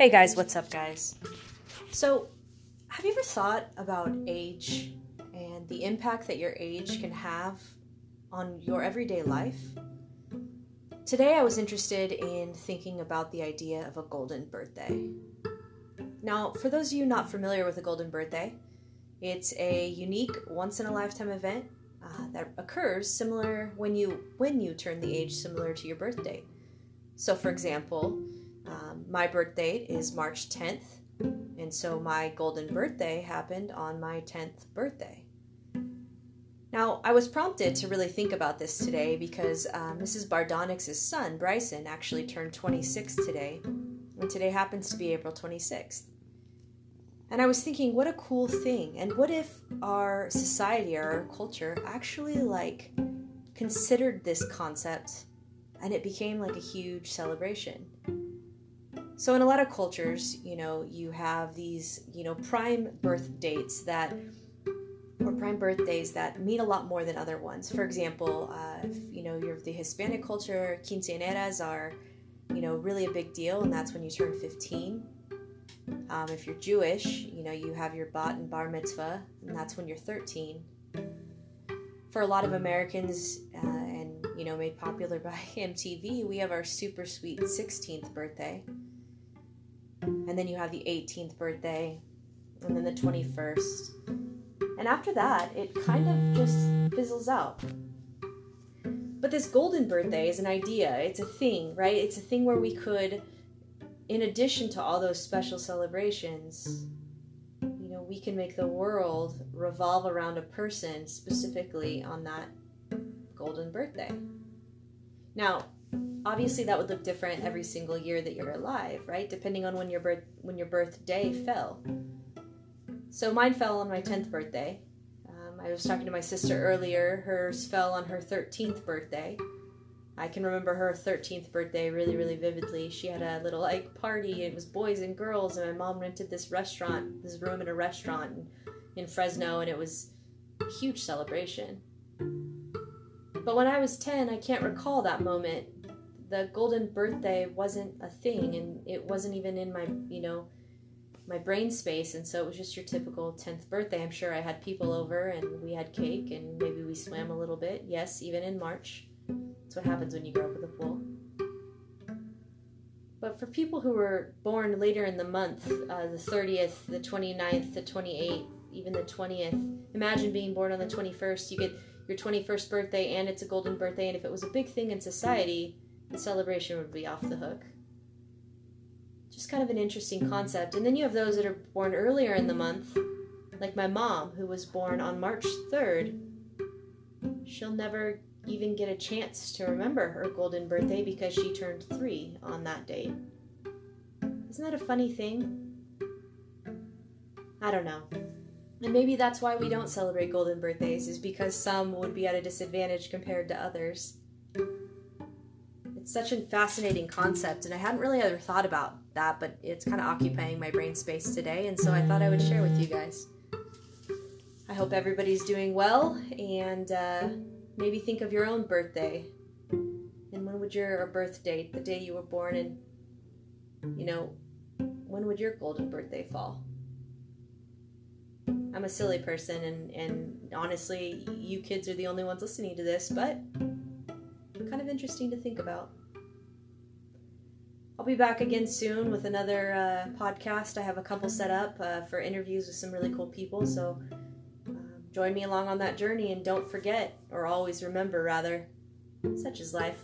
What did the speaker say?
Hey guys, what's up, guys? So, have you ever thought about age and the impact that your age can have on your everyday life? Today, I was interested in thinking about the idea of a golden birthday. Now, for those of you not familiar with a golden birthday, it's a unique once in a lifetime event uh, that occurs similar when you when you turn the age similar to your birthday. So, for example, um, my birth date is March 10th, and so my golden birthday happened on my 10th birthday. Now, I was prompted to really think about this today because uh, Mrs. Bardonix's son, Bryson, actually turned 26 today, and today happens to be April 26th. And I was thinking, what a cool thing. And what if our society our culture actually like considered this concept and it became like a huge celebration? So in a lot of cultures, you know, you have these, you know, prime birth dates that or prime birthdays that mean a lot more than other ones. For example, uh, if, you know, you're the Hispanic culture, quinceañeras are, you know, really a big deal, and that's when you turn 15. Um, if you're Jewish, you know, you have your bat and bar mitzvah, and that's when you're 13. For a lot of Americans, uh, and you know, made popular by MTV, we have our super sweet 16th birthday and then you have the 18th birthday, and then the 21st. And after that, it kind of just fizzles out. But this golden birthday is an idea, it's a thing, right? It's a thing where we could, in addition to all those special celebrations, you know, we can make the world revolve around a person specifically on that golden birthday. Now, obviously that would look different every single year that you're alive, right? Depending on when your birth when your birthday fell. So mine fell on my 10th birthday. Um, I was talking to my sister earlier. Hers fell on her 13th birthday. I can remember her 13th birthday really, really vividly. She had a little like party. It was boys and girls, and my mom rented this restaurant, this room in a restaurant in Fresno, and it was a huge celebration. But when I was 10, I can't recall that moment the golden birthday wasn't a thing and it wasn't even in my you know my brain space. And so it was just your typical 10th birthday. I'm sure i had people over and we had cake and maybe we swam a little bit. Yes even in march. That's what happens when you grow up with a pool. But for people who were born later in the month uh, the 30th the 29th the 28th even the 20th imagine being born on the 21st you get your 21st birthday and it's a golden birthday. And if it was a big thing in society the celebration would be off the hook. Just kind of an interesting concept. And then you have those that are born earlier in the month, like my mom, who was born on March 3rd. She'll never even get a chance to remember her golden birthday because she turned three on that date. Isn't that a funny thing? I don't know. And maybe that's why we don't celebrate golden birthdays, is because some would be at a disadvantage compared to others such a fascinating concept, and I hadn't really ever thought about that, but it's kind of occupying my brain space today, and so I thought I would share with you guys. I hope everybody's doing well, and uh, maybe think of your own birthday. And when would your birth date, the day you were born, and you know, when would your golden birthday fall? I'm a silly person, and, and honestly, you kids are the only ones listening to this, but kind of interesting to think about. I'll be back again soon with another uh, podcast. I have a couple set up uh, for interviews with some really cool people. So um, join me along on that journey and don't forget, or always remember, rather, such is life.